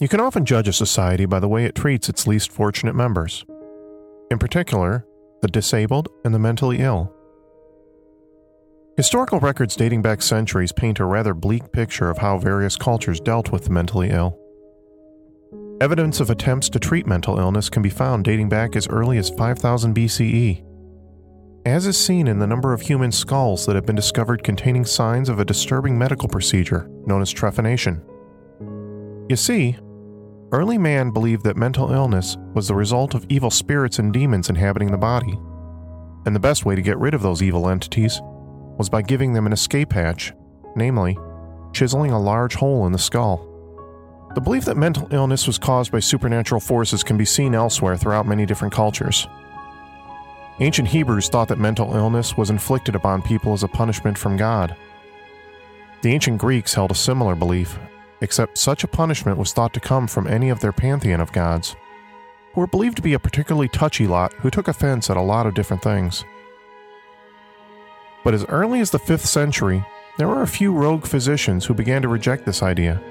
You can often judge a society by the way it treats its least fortunate members, in particular, the disabled and the mentally ill. Historical records dating back centuries paint a rather bleak picture of how various cultures dealt with the mentally ill. Evidence of attempts to treat mental illness can be found dating back as early as 5000 BCE, as is seen in the number of human skulls that have been discovered containing signs of a disturbing medical procedure known as trephination. You see, Early man believed that mental illness was the result of evil spirits and demons inhabiting the body, and the best way to get rid of those evil entities was by giving them an escape hatch, namely, chiseling a large hole in the skull. The belief that mental illness was caused by supernatural forces can be seen elsewhere throughout many different cultures. Ancient Hebrews thought that mental illness was inflicted upon people as a punishment from God. The ancient Greeks held a similar belief except such a punishment was thought to come from any of their pantheon of gods, who were believed to be a particularly touchy lot who took offense at a lot of different things. But as early as the 5th century, there were a few rogue physicians who began to reject this idea,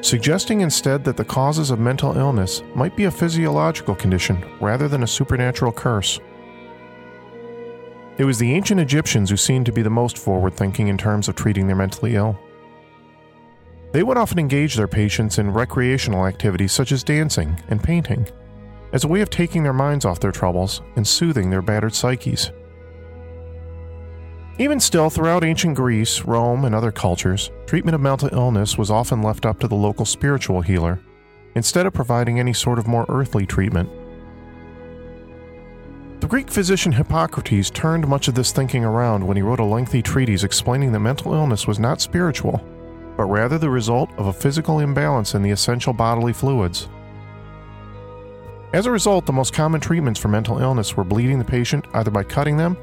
suggesting instead that the causes of mental illness might be a physiological condition rather than a supernatural curse. It was the ancient Egyptians who seemed to be the most forward thinking in terms of treating their mentally ill. They would often engage their patients in recreational activities such as dancing and painting, as a way of taking their minds off their troubles and soothing their battered psyches. Even still, throughout ancient Greece, Rome, and other cultures, treatment of mental illness was often left up to the local spiritual healer, instead of providing any sort of more earthly treatment. The Greek physician Hippocrates turned much of this thinking around when he wrote a lengthy treatise explaining that mental illness was not spiritual, but rather the result of a physical imbalance in the essential bodily fluids. As a result, the most common treatments for mental illness were bleeding the patient either by cutting them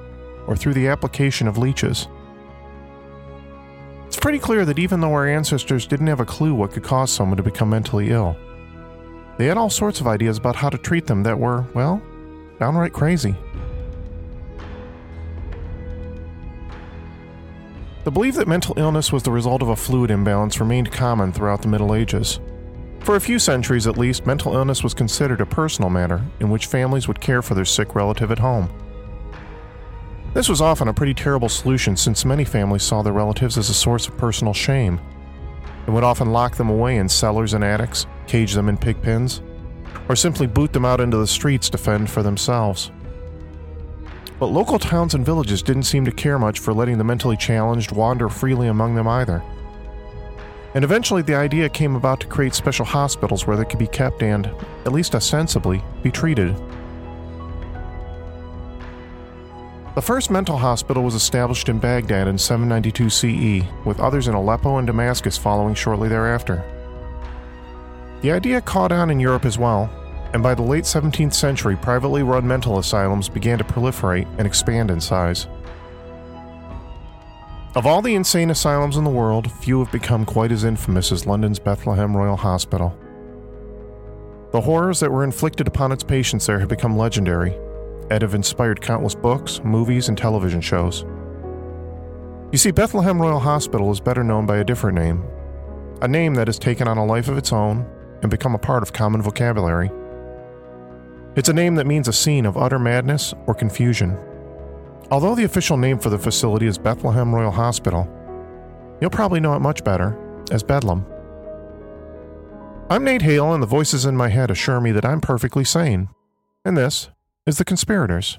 or through the application of leeches. It's pretty clear that even though our ancestors didn't have a clue what could cause someone to become mentally ill, they had all sorts of ideas about how to treat them that were, well, downright crazy. The belief that mental illness was the result of a fluid imbalance remained common throughout the Middle Ages. For a few centuries at least, mental illness was considered a personal matter in which families would care for their sick relative at home. This was often a pretty terrible solution since many families saw their relatives as a source of personal shame and would often lock them away in cellars and attics, cage them in pig pens, or simply boot them out into the streets to fend for themselves. But local towns and villages didn't seem to care much for letting the mentally challenged wander freely among them either. And eventually, the idea came about to create special hospitals where they could be kept and, at least ostensibly, be treated. The first mental hospital was established in Baghdad in 792 CE, with others in Aleppo and Damascus following shortly thereafter. The idea caught on in Europe as well, and by the late 17th century, privately run mental asylums began to proliferate and expand in size. Of all the insane asylums in the world, few have become quite as infamous as London's Bethlehem Royal Hospital. The horrors that were inflicted upon its patients there have become legendary and have inspired countless books, movies, and television shows. You see, Bethlehem Royal Hospital is better known by a different name, a name that has taken on a life of its own and become a part of common vocabulary. It's a name that means a scene of utter madness or confusion. Although the official name for the facility is Bethlehem Royal Hospital, you'll probably know it much better as Bedlam. I'm Nate Hale, and the voices in my head assure me that I'm perfectly sane. And this is The Conspirators.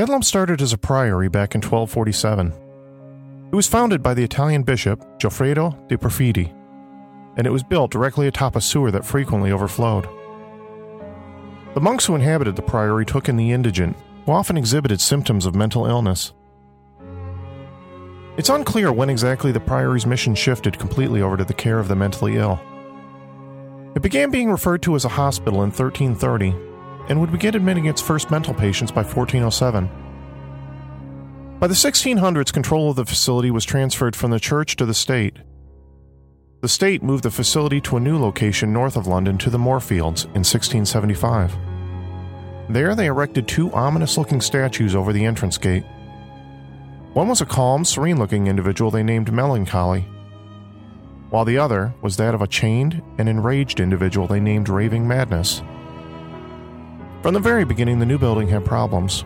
Bedlam started as a priory back in 1247. It was founded by the Italian bishop Goffredo de Perfidi, and it was built directly atop a sewer that frequently overflowed. The monks who inhabited the priory took in the indigent, who often exhibited symptoms of mental illness. It's unclear when exactly the priory's mission shifted completely over to the care of the mentally ill. It began being referred to as a hospital in 1330 and would begin admitting its first mental patients by 1407. By the 1600s, control of the facility was transferred from the church to the state. The state moved the facility to a new location north of London to the Moorfields in 1675. There, they erected two ominous looking statues over the entrance gate. One was a calm, serene looking individual they named Melancholy, while the other was that of a chained and enraged individual they named Raving Madness. From the very beginning, the new building had problems.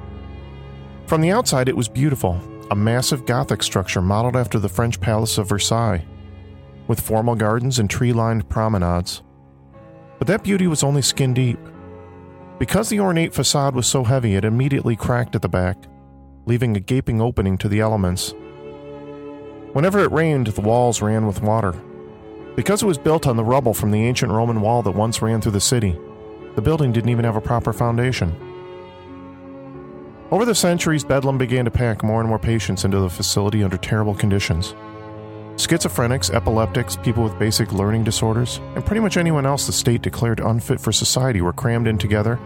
From the outside, it was beautiful, a massive Gothic structure modeled after the French Palace of Versailles, with formal gardens and tree lined promenades. But that beauty was only skin deep. Because the ornate facade was so heavy, it immediately cracked at the back, leaving a gaping opening to the elements. Whenever it rained, the walls ran with water. Because it was built on the rubble from the ancient Roman wall that once ran through the city, the building didn't even have a proper foundation. Over the centuries, Bedlam began to pack more and more patients into the facility under terrible conditions. Schizophrenics, epileptics, people with basic learning disorders, and pretty much anyone else the state declared unfit for society were crammed in together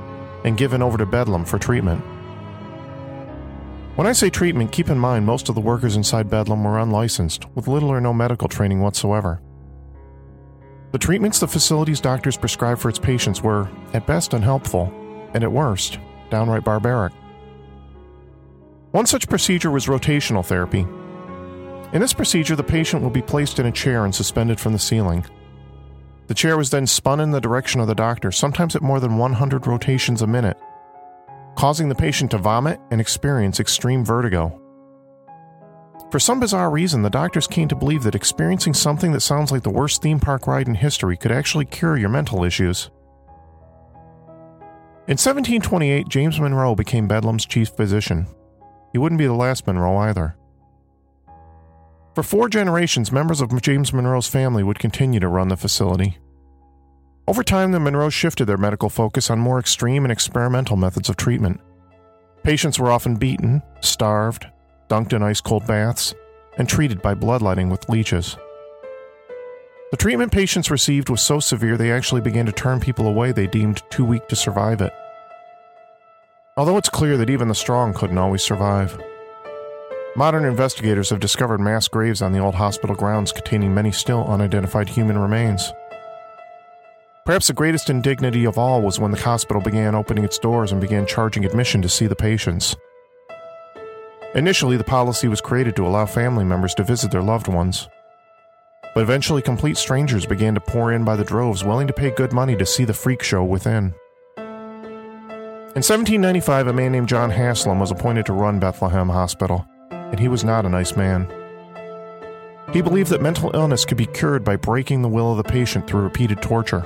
and given over to Bedlam for treatment. When I say treatment, keep in mind most of the workers inside Bedlam were unlicensed, with little or no medical training whatsoever. The treatments the facility's doctors prescribed for its patients were, at best, unhelpful, and at worst, downright barbaric. One such procedure was rotational therapy. In this procedure, the patient will be placed in a chair and suspended from the ceiling. The chair was then spun in the direction of the doctor, sometimes at more than 100 rotations a minute, causing the patient to vomit and experience extreme vertigo. For some bizarre reason, the doctors came to believe that experiencing something that sounds like the worst theme park ride in history could actually cure your mental issues. In 1728, James Monro became Bedlam's chief physician. He wouldn't be the last Monro either. For four generations, members of James Monro's family would continue to run the facility. Over time, the Monros shifted their medical focus on more extreme and experimental methods of treatment. Patients were often beaten, starved, dunked in ice cold baths, and treated by bloodletting with leeches. The treatment patients received was so severe they actually began to turn people away they deemed too weak to survive it. Although it's clear that even the strong couldn't always survive. Modern investigators have discovered mass graves on the old hospital grounds containing many still unidentified human remains. Perhaps the greatest indignity of all was when the hospital began opening its doors and began charging admission to see the patients. Initially, the policy was created to allow family members to visit their loved ones. But eventually, complete strangers began to pour in by the droves, willing to pay good money to see the freak show within. In 1795, a man named John Haslam was appointed to run Bethlehem Hospital, and he was not a nice man. He believed that mental illness could be cured by breaking the will of the patient through repeated torture.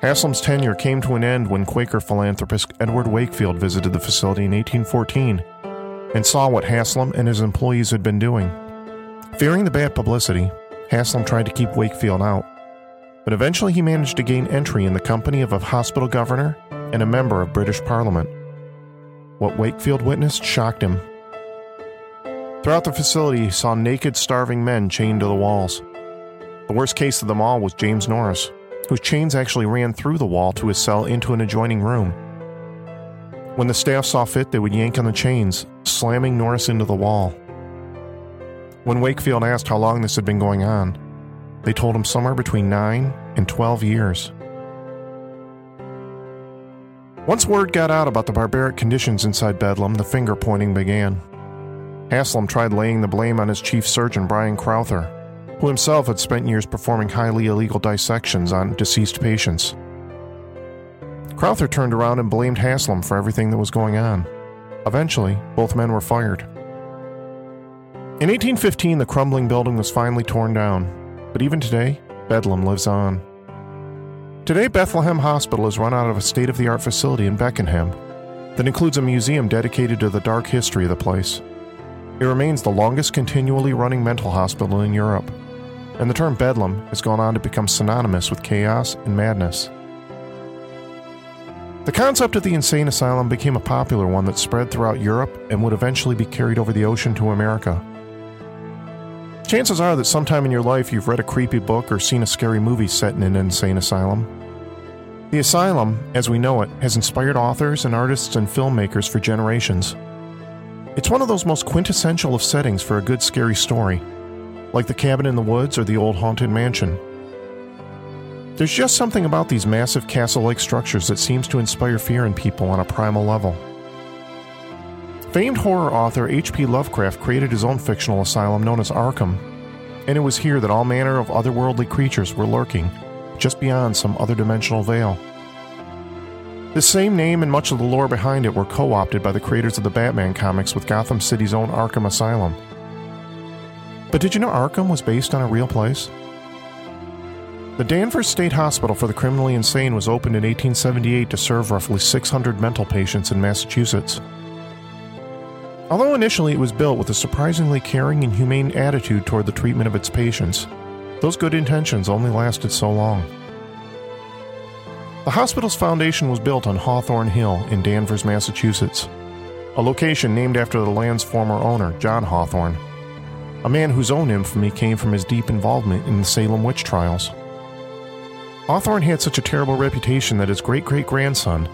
Haslam's tenure came to an end when Quaker philanthropist Edward Wakefield visited the facility in 1814 and saw what Haslam and his employees had been doing. Fearing the bad publicity, Haslam tried to keep Wakefield out, but eventually he managed to gain entry in the company of a hospital governor and a member of British Parliament. What Wakefield witnessed shocked him. Throughout the facility, he saw naked, starving men chained to the walls. The worst case of them all was James Norris, whose chains actually ran through the wall to his cell into an adjoining room. When the staff saw fit, they would yank on the chains, slamming Norris into the wall. When Wakefield asked how long this had been going on, they told him somewhere between 9 and 12 years. Once word got out about the barbaric conditions inside Bedlam, the finger pointing began. Haslam tried laying the blame on his chief surgeon, Bryan Crowther, who himself had spent years performing highly illegal dissections on deceased patients. Crowther turned around and blamed Haslam for everything that was going on. Eventually, both men were fired. In 1815, the crumbling building was finally torn down, but even today, Bedlam lives on. Today, Bethlehem Hospital is run out of a state of the art facility in Beckenham. that includes a museum dedicated to the dark history of the place. It remains the longest continually running mental hospital in Europe, and the term bedlam has gone on to become synonymous with chaos and madness. The concept of the insane asylum became a popular one that spread throughout Europe and would eventually be carried over the ocean to America. Chances are that sometime in your life you've read a creepy book or seen a scary movie set in an insane asylum. The asylum, as we know it, has inspired authors and artists and filmmakers for generations. It's one of those most quintessential of settings for a good scary story, like the cabin in the woods or the old haunted mansion. There's just something about these massive castle like structures that seems to inspire fear in people on a primal level. Famed horror author H.P. Lovecraft created his own fictional asylum known as Arkham, and it was here that all manner of otherworldly creatures were lurking, just beyond some other dimensional veil. The same name and much of the lore behind it were co opted by the creators of the Batman comics with Gotham City's own Arkham Asylum. But did you know Arkham was based on a real place? The Danvers State Hospital for the Criminally Insane was opened in 1878 to serve roughly 600 mental patients in Massachusetts. Although initially it was built with a surprisingly caring and humane attitude toward the treatment of its patients, those good intentions only lasted so long. The hospital's foundation was built on Hathorne Hill in Danvers, Massachusetts, a location named after the land's former owner, John Hathorne, a man whose own infamy came from his deep involvement in the Salem witch trials. Hathorne had such a terrible reputation that his great great grandson,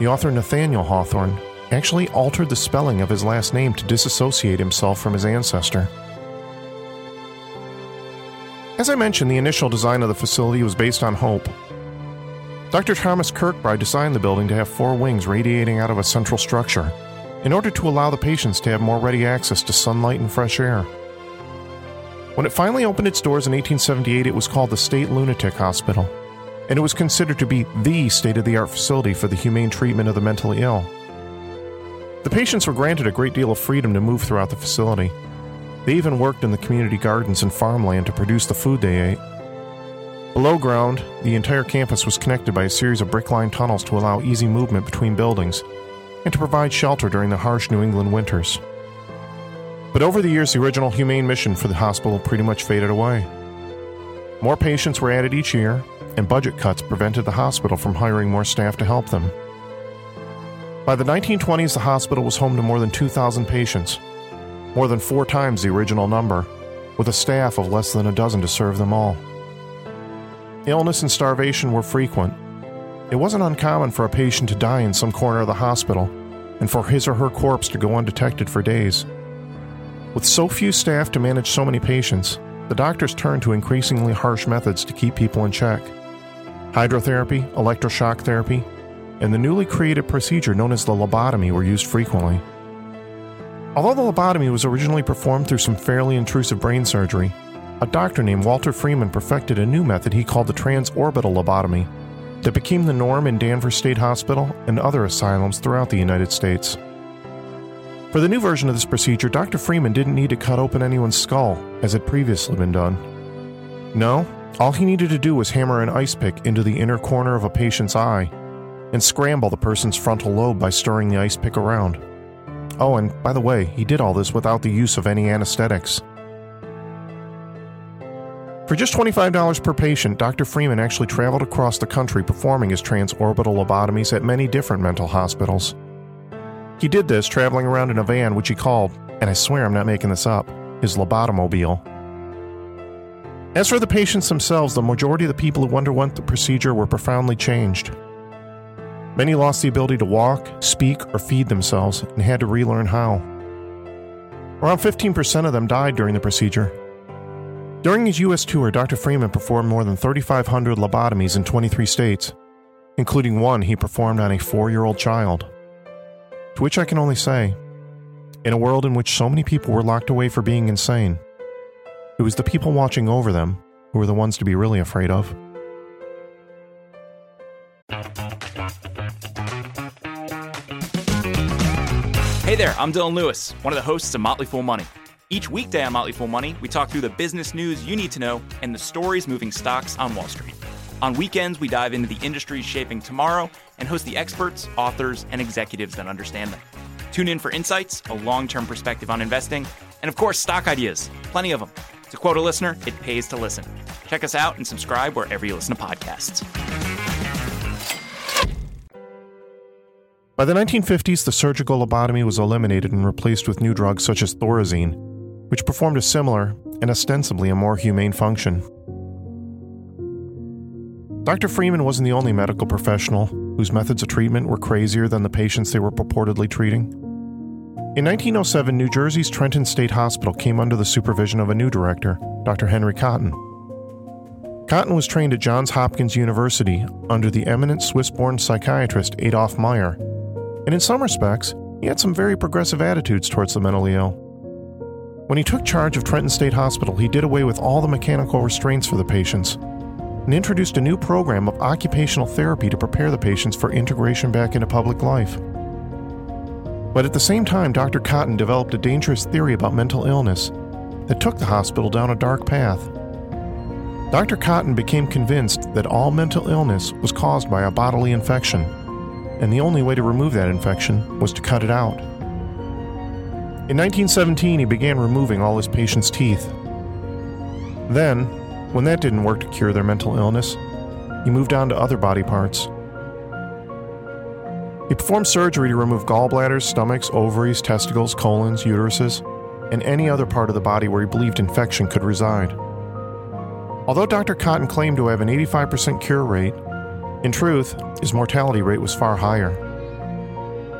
the author Nathaniel Hawthorne, actually altered the spelling of his last name to disassociate himself from his ancestor. As I mentioned, the initial design of the facility was based on hope. Dr. Thomas Kirkbride designed the building to have four wings radiating out of a central structure in order to allow the patients to have more ready access to sunlight and fresh air. When it finally opened its doors in 1878, it was called the State Lunatic Hospital and it was considered to be the state of the art facility for the humane treatment of the mentally ill. The patients were granted a great deal of freedom to move throughout the facility. They even worked in the community gardens and farmland to produce the food they ate. Below ground, the entire campus was connected by a series of brick lined tunnels to allow easy movement between buildings and to provide shelter during the harsh New England winters. But over the years, the original humane mission for the hospital pretty much faded away. More patients were added each year, and budget cuts prevented the hospital from hiring more staff to help them. By the 1920s, the hospital was home to more than 2,000 patients, more than four times the original number, with a staff of less than a dozen to serve them all. Illness and starvation were frequent. It wasn't uncommon for a patient to die in some corner of the hospital and for his or her corpse to go undetected for days. With so few staff to manage so many patients, the doctors turned to increasingly harsh methods to keep people in check. Hydrotherapy, electroshock therapy, and the newly created procedure known as the lobotomy were used frequently. Although the lobotomy was originally performed through some fairly intrusive brain surgery, a doctor named Walter Freeman perfected a new method he called the transorbital lobotomy that became the norm in Danvers State Hospital and other asylums throughout the United States. For the new version of this procedure, Dr. Freeman didn't need to cut open anyone's skull, as had previously been done. No, all he needed to do was hammer an ice pick into the inner corner of a patient's eye and scramble the person's frontal lobe by stirring the ice pick around. Oh, and by the way, he did all this without the use of any anesthetics. For just $25 per patient, Dr. Freeman actually traveled across the country performing his transorbital lobotomies at many different mental hospitals. He did this traveling around in a van which he called, and I swear I'm not making this up, his lobotomobile. As for the patients themselves, the majority of the people who underwent the procedure were profoundly changed. Many lost the ability to walk, speak, or feed themselves and had to relearn how. Around 15% of them died during the procedure. During his U.S. tour, Dr. Freeman performed more than 3,500 lobotomies in 23 states, including one he performed on a four year old child. To which I can only say, in a world in which so many people were locked away for being insane, it was the people watching over them who were the ones to be really afraid of. Hey there, I'm Dylan Lewis, one of the hosts of Motley Fool Money. Each weekday on Motley Fool Money, we talk through the business news you need to know and the stories moving stocks on Wall Street. On weekends, we dive into the industries shaping tomorrow and host the experts, authors, and executives that understand them. Tune in for insights, a long term perspective on investing, and of course, stock ideas. Plenty of them. To quote a listener, it pays to listen. Check us out and subscribe wherever you listen to podcasts. By the 1950s, the surgical lobotomy was eliminated and replaced with new drugs such as Thorazine, which performed a similar and ostensibly a more humane function. Dr. Freeman wasn't the only medical professional whose methods of treatment were crazier than the patients they were purportedly treating. In 1907, New Jersey's Trenton State Hospital came under the supervision of a new director, Dr. Henry Cotton. Cotton was trained at Johns Hopkins University under the eminent Swiss born psychiatrist Adolf Meyer, and in some respects, he had some very progressive attitudes towards the mentally ill. When he took charge of Trenton State Hospital, he did away with all the mechanical restraints for the patients and introduced a new program of occupational therapy to prepare the patients for integration back into public life. But at the same time, Dr. Cotton developed a dangerous theory about mental illness that took the hospital down a dark path. Dr. Cotton became convinced that all mental illness was caused by a bodily infection, and the only way to remove that infection was to cut it out. In 1917, he began removing all his patients' teeth. Then, when that didn't work to cure their mental illness, he moved on to other body parts. He performed surgery to remove gallbladders, stomachs, ovaries, testicles, colons, uteruses, and any other part of the body where he believed infection could reside. Although Dr. Cotton claimed to have an 85% cure rate, in truth, his mortality rate was far higher.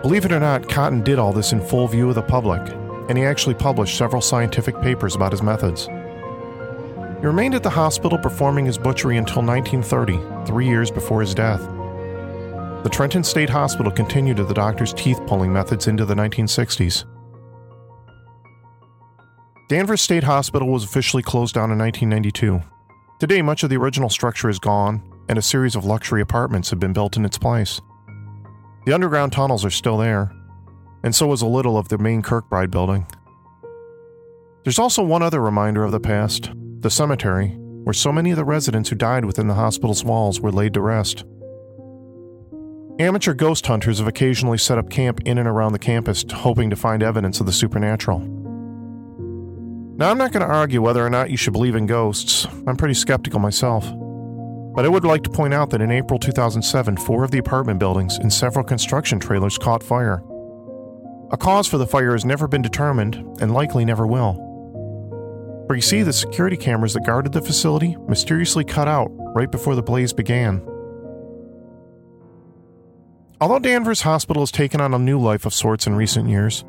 Believe it or not, Cotton did all this in full view of the public, and he actually published several scientific papers about his methods. He remained at the hospital performing his butchery until 1930, three years before his death. The Trenton State Hospital continued the doctor's teeth pulling methods into the 1960s. Danvers State Hospital was officially closed down in 1992. Today, much of the original structure is gone, and a series of luxury apartments have been built in its place. The underground tunnels are still there, and so is a little of the main Kirkbride building. There's also one other reminder of the past the cemetery, where so many of the residents who died within the hospital's walls were laid to rest. Amateur ghost hunters have occasionally set up camp in and around the campus, hoping to find evidence of the supernatural. Now, I'm not going to argue whether or not you should believe in ghosts. I'm pretty skeptical myself. But I would like to point out that in April 2007, four of the apartment buildings and several construction trailers caught fire. A cause for the fire has never been determined and likely never will. For you see, the security cameras that guarded the facility mysteriously cut out right before the blaze began. Although Danvers Hospital has taken on a new life of sorts in recent years,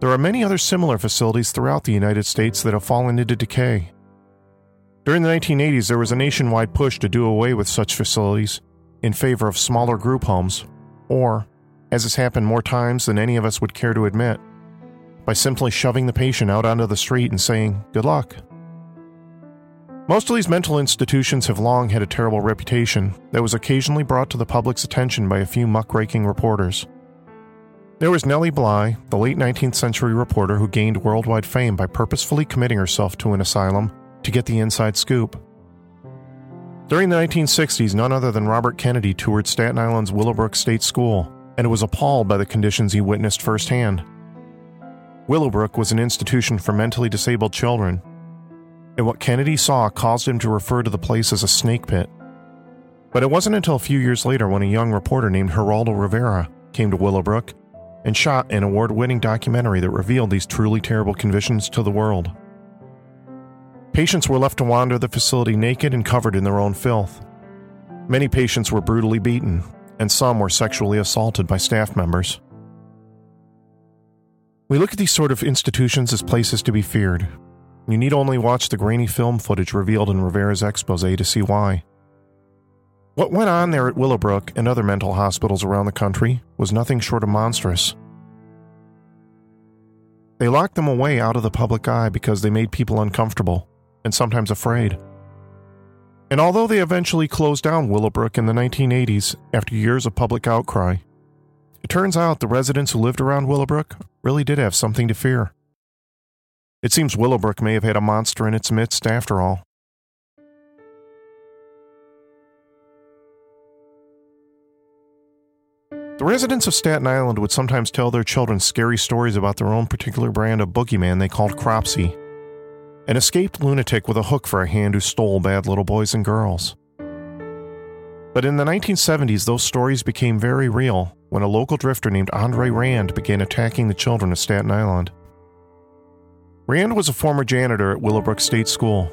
there are many other similar facilities throughout the United States that have fallen into decay. During the 1980s, there was a nationwide push to do away with such facilities in favor of smaller group homes, or, as has happened more times than any of us would care to admit, by simply shoving the patient out onto the street and saying, Good luck. Most of these mental institutions have long had a terrible reputation that was occasionally brought to the public's attention by a few muckraking reporters. There was Nellie Bly, the late 19th century reporter who gained worldwide fame by purposefully committing herself to an asylum to get the inside scoop. During the 1960s, none other than Robert Kennedy toured Staten Island's Willowbrook State School and was appalled by the conditions he witnessed firsthand. Willowbrook was an institution for mentally disabled children, and what Kennedy saw caused him to refer to the place as a snake pit. But it wasn't until a few years later when a young reporter named Geraldo Rivera came to Willowbrook and shot an award winning documentary that revealed these truly terrible conditions to the world. Patients were left to wander the facility naked and covered in their own filth. Many patients were brutally beaten, and some were sexually assaulted by staff members. We look at these sort of institutions as places to be feared. You need only watch the grainy film footage revealed in Rivera's expose to see why. What went on there at Willowbrook and other mental hospitals around the country was nothing short of monstrous. They locked them away out of the public eye because they made people uncomfortable and sometimes afraid. And although they eventually closed down Willowbrook in the 1980s after years of public outcry, it turns out the residents who lived around Willowbrook really did have something to fear. It seems Willowbrook may have had a monster in its midst after all. The residents of Staten Island would sometimes tell their children scary stories about their own particular brand of boogeyman they called Cropsy, an escaped lunatic with a hook for a hand who stole bad little boys and girls. But in the 1970s, those stories became very real when a local drifter named Andre Rand began attacking the children of Staten Island. Rand was a former janitor at Willowbrook State School.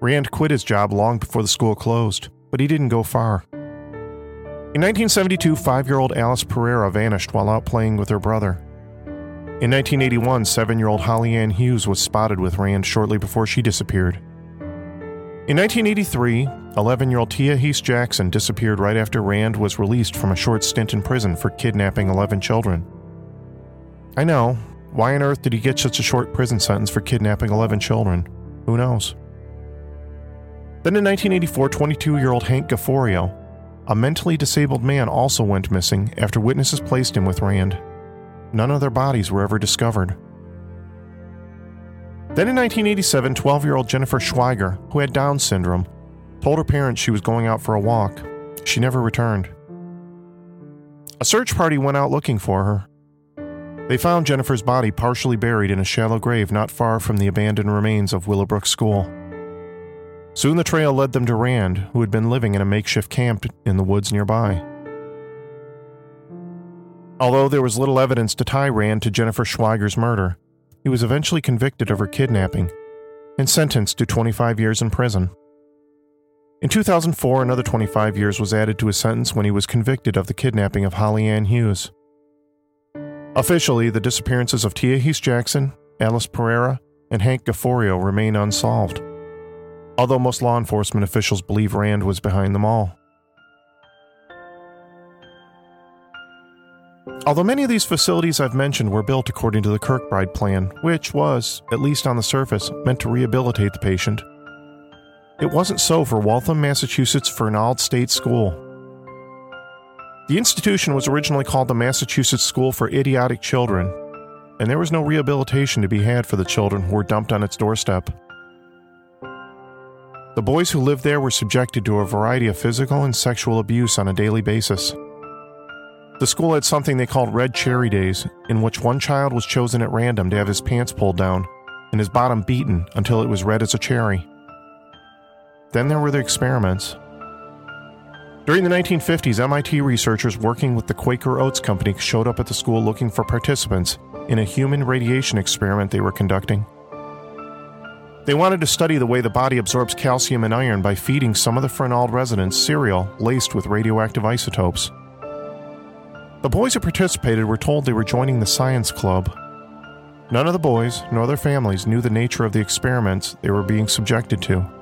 Rand quit his job long before the school closed, but he didn't go far. In 1972, five year old Alice Pereira vanished while out playing with her brother. In 1981, seven year old Holly Ann Hughes was spotted with Rand shortly before she disappeared. In 1983, 11 year old Tiahese Jackson disappeared right after Rand was released from a short stint in prison for kidnapping 11 children. I know, why on earth did he get such a short prison sentence for kidnapping 11 children? Who knows? Then in 1984, 22 year old Hank Gafforio, a mentally disabled man, also went missing after witnesses placed him with Rand. None of their bodies were ever discovered. Then in 1987, 12 year old Jennifer Schweiger, who had Down syndrome, told her parents she was going out for a walk. She never returned. A search party went out looking for her. They found Jennifer's body partially buried in a shallow grave not far from the abandoned remains of Willowbrook School. Soon the trail led them to Rand, who had been living in a makeshift camp in the woods nearby. Although there was little evidence to tie Rand to Jennifer Schweiger's murder, he was eventually convicted of her kidnapping and sentenced to 25 years in prison. In 2004, another 25 years was added to his sentence when he was convicted of the kidnapping of Holly Ann Hughes. Officially, the disappearances of Tiahese Jackson, Alice Pereira, and Hank Gafforio remain unsolved, although most law enforcement officials believe Rand was behind them all. Although many of these facilities I've mentioned were built according to the Kirkbride plan, which was, at least on the surface, meant to rehabilitate the patient, it wasn't so for Waltham, Massachusetts Fernald State School. The institution was originally called the Massachusetts School for Idiotic Children, and there was no rehabilitation to be had for the children who were dumped on its doorstep. The boys who lived there were subjected to a variety of physical and sexual abuse on a daily basis. The school had something they called Red Cherry Days, in which one child was chosen at random to have his pants pulled down and his bottom beaten until it was red as a cherry. Then there were the experiments. During the 1950s, MIT researchers working with the Quaker Oats Company showed up at the school looking for participants in a human radiation experiment they were conducting. They wanted to study the way the body absorbs calcium and iron by feeding some of the Fernald residents cereal laced with radioactive isotopes. The boys who participated were told they were joining the science club. None of the boys, nor their families, knew the nature of the experiments they were being subjected to.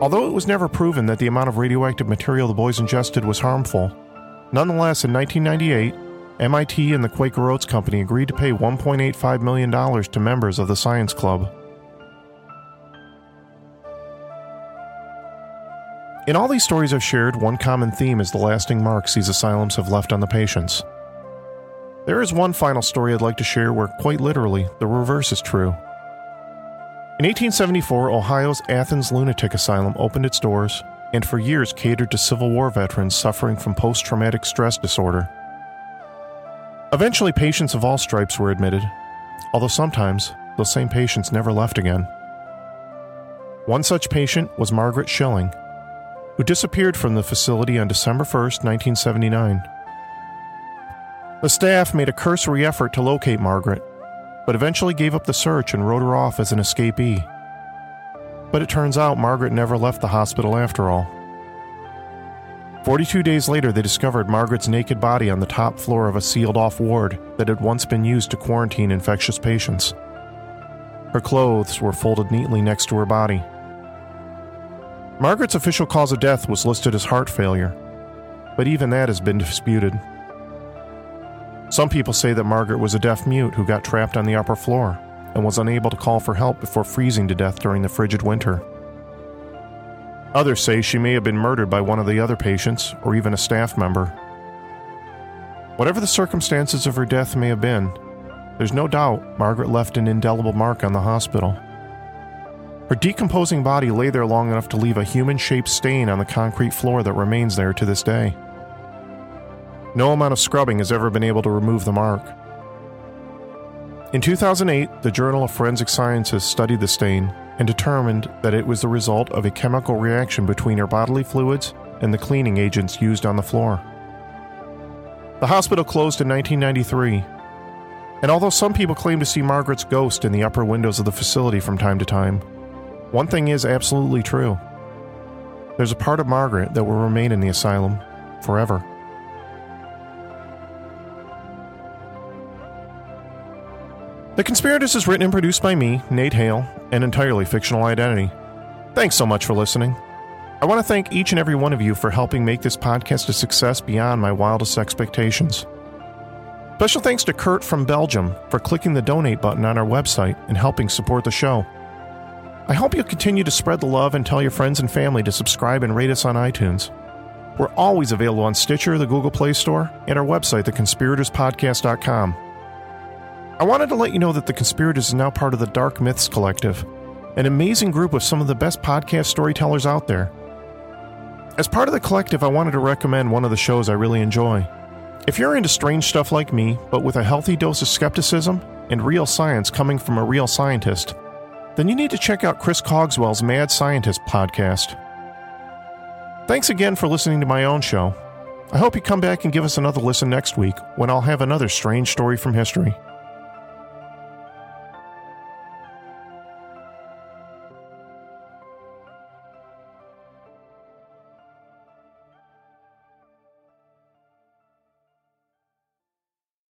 Although it was never proven that the amount of radioactive material the boys ingested was harmful, nonetheless, in 1998, MIT and the Quaker Oats Company agreed to pay $1.85 million to members of the science club. In all these stories I've shared, one common theme is the lasting marks these asylums have left on the patients. There is one final story I'd like to share where, quite literally, the reverse is true. In 1874, Ohio's Athens Lunatic Asylum opened its doors and for years catered to Civil War veterans suffering from post traumatic stress disorder. Eventually, patients of all stripes were admitted, although sometimes those same patients never left again. One such patient was Margaret Schilling, who disappeared from the facility on December 1, 1979. The staff made a cursory effort to locate Margaret, but eventually gave up the search and wrote her off as an escapee. But it turns out Margaret never left the hospital after all. 42 days later, they discovered Margaret's naked body on the top floor of a sealed off ward that had once been used to quarantine infectious patients. Her clothes were folded neatly next to her body. Margaret's official cause of death was listed as heart failure, but even that has been disputed. Some people say that Margaret was a deaf mute who got trapped on the upper floor and was unable to call for help before freezing to death during the frigid winter. Others say she may have been murdered by one of the other patients or even a staff member. Whatever the circumstances of her death may have been, there's no doubt Margaret left an indelible mark on the hospital. Her decomposing body lay there long enough to leave a human shaped stain on the concrete floor that remains there to this day. No amount of scrubbing has ever been able to remove the mark. In 2008, the Journal of Forensic Sciences studied the stain and determined that it was the result of a chemical reaction between her bodily fluids and the cleaning agents used on the floor. The hospital closed in 1993, and although some people claim to see Margaret's ghost in the upper windows of the facility from time to time, one thing is absolutely true. There's a part of Margaret that will remain in the asylum forever. The Conspirators is written and produced by me, Nate Hale, an entirely fictional identity. Thanks so much for listening. I want to thank each and every one of you for helping make this podcast a success beyond my wildest expectations. Special thanks to Kurt from Belgium for clicking the donate button on our website and helping support the show. I hope you'll continue to spread the love and tell your friends and family to subscribe and rate us on iTunes. We're always available on Stitcher, the Google Play Store, and our website, theconspiratorspodcast.com. I wanted to let you know that The Conspirators is now part of the Dark Myths Collective, an amazing group of some of the best podcast storytellers out there. As part of the collective, I wanted to recommend one of the shows I really enjoy. If you're into strange stuff like me, but with a healthy dose of skepticism and real science coming from a real scientist, then you need to check out Chris Cogswell's Mad Scientist podcast. Thanks again for listening to my own show. I hope you come back and give us another listen next week when I'll have another strange story from history.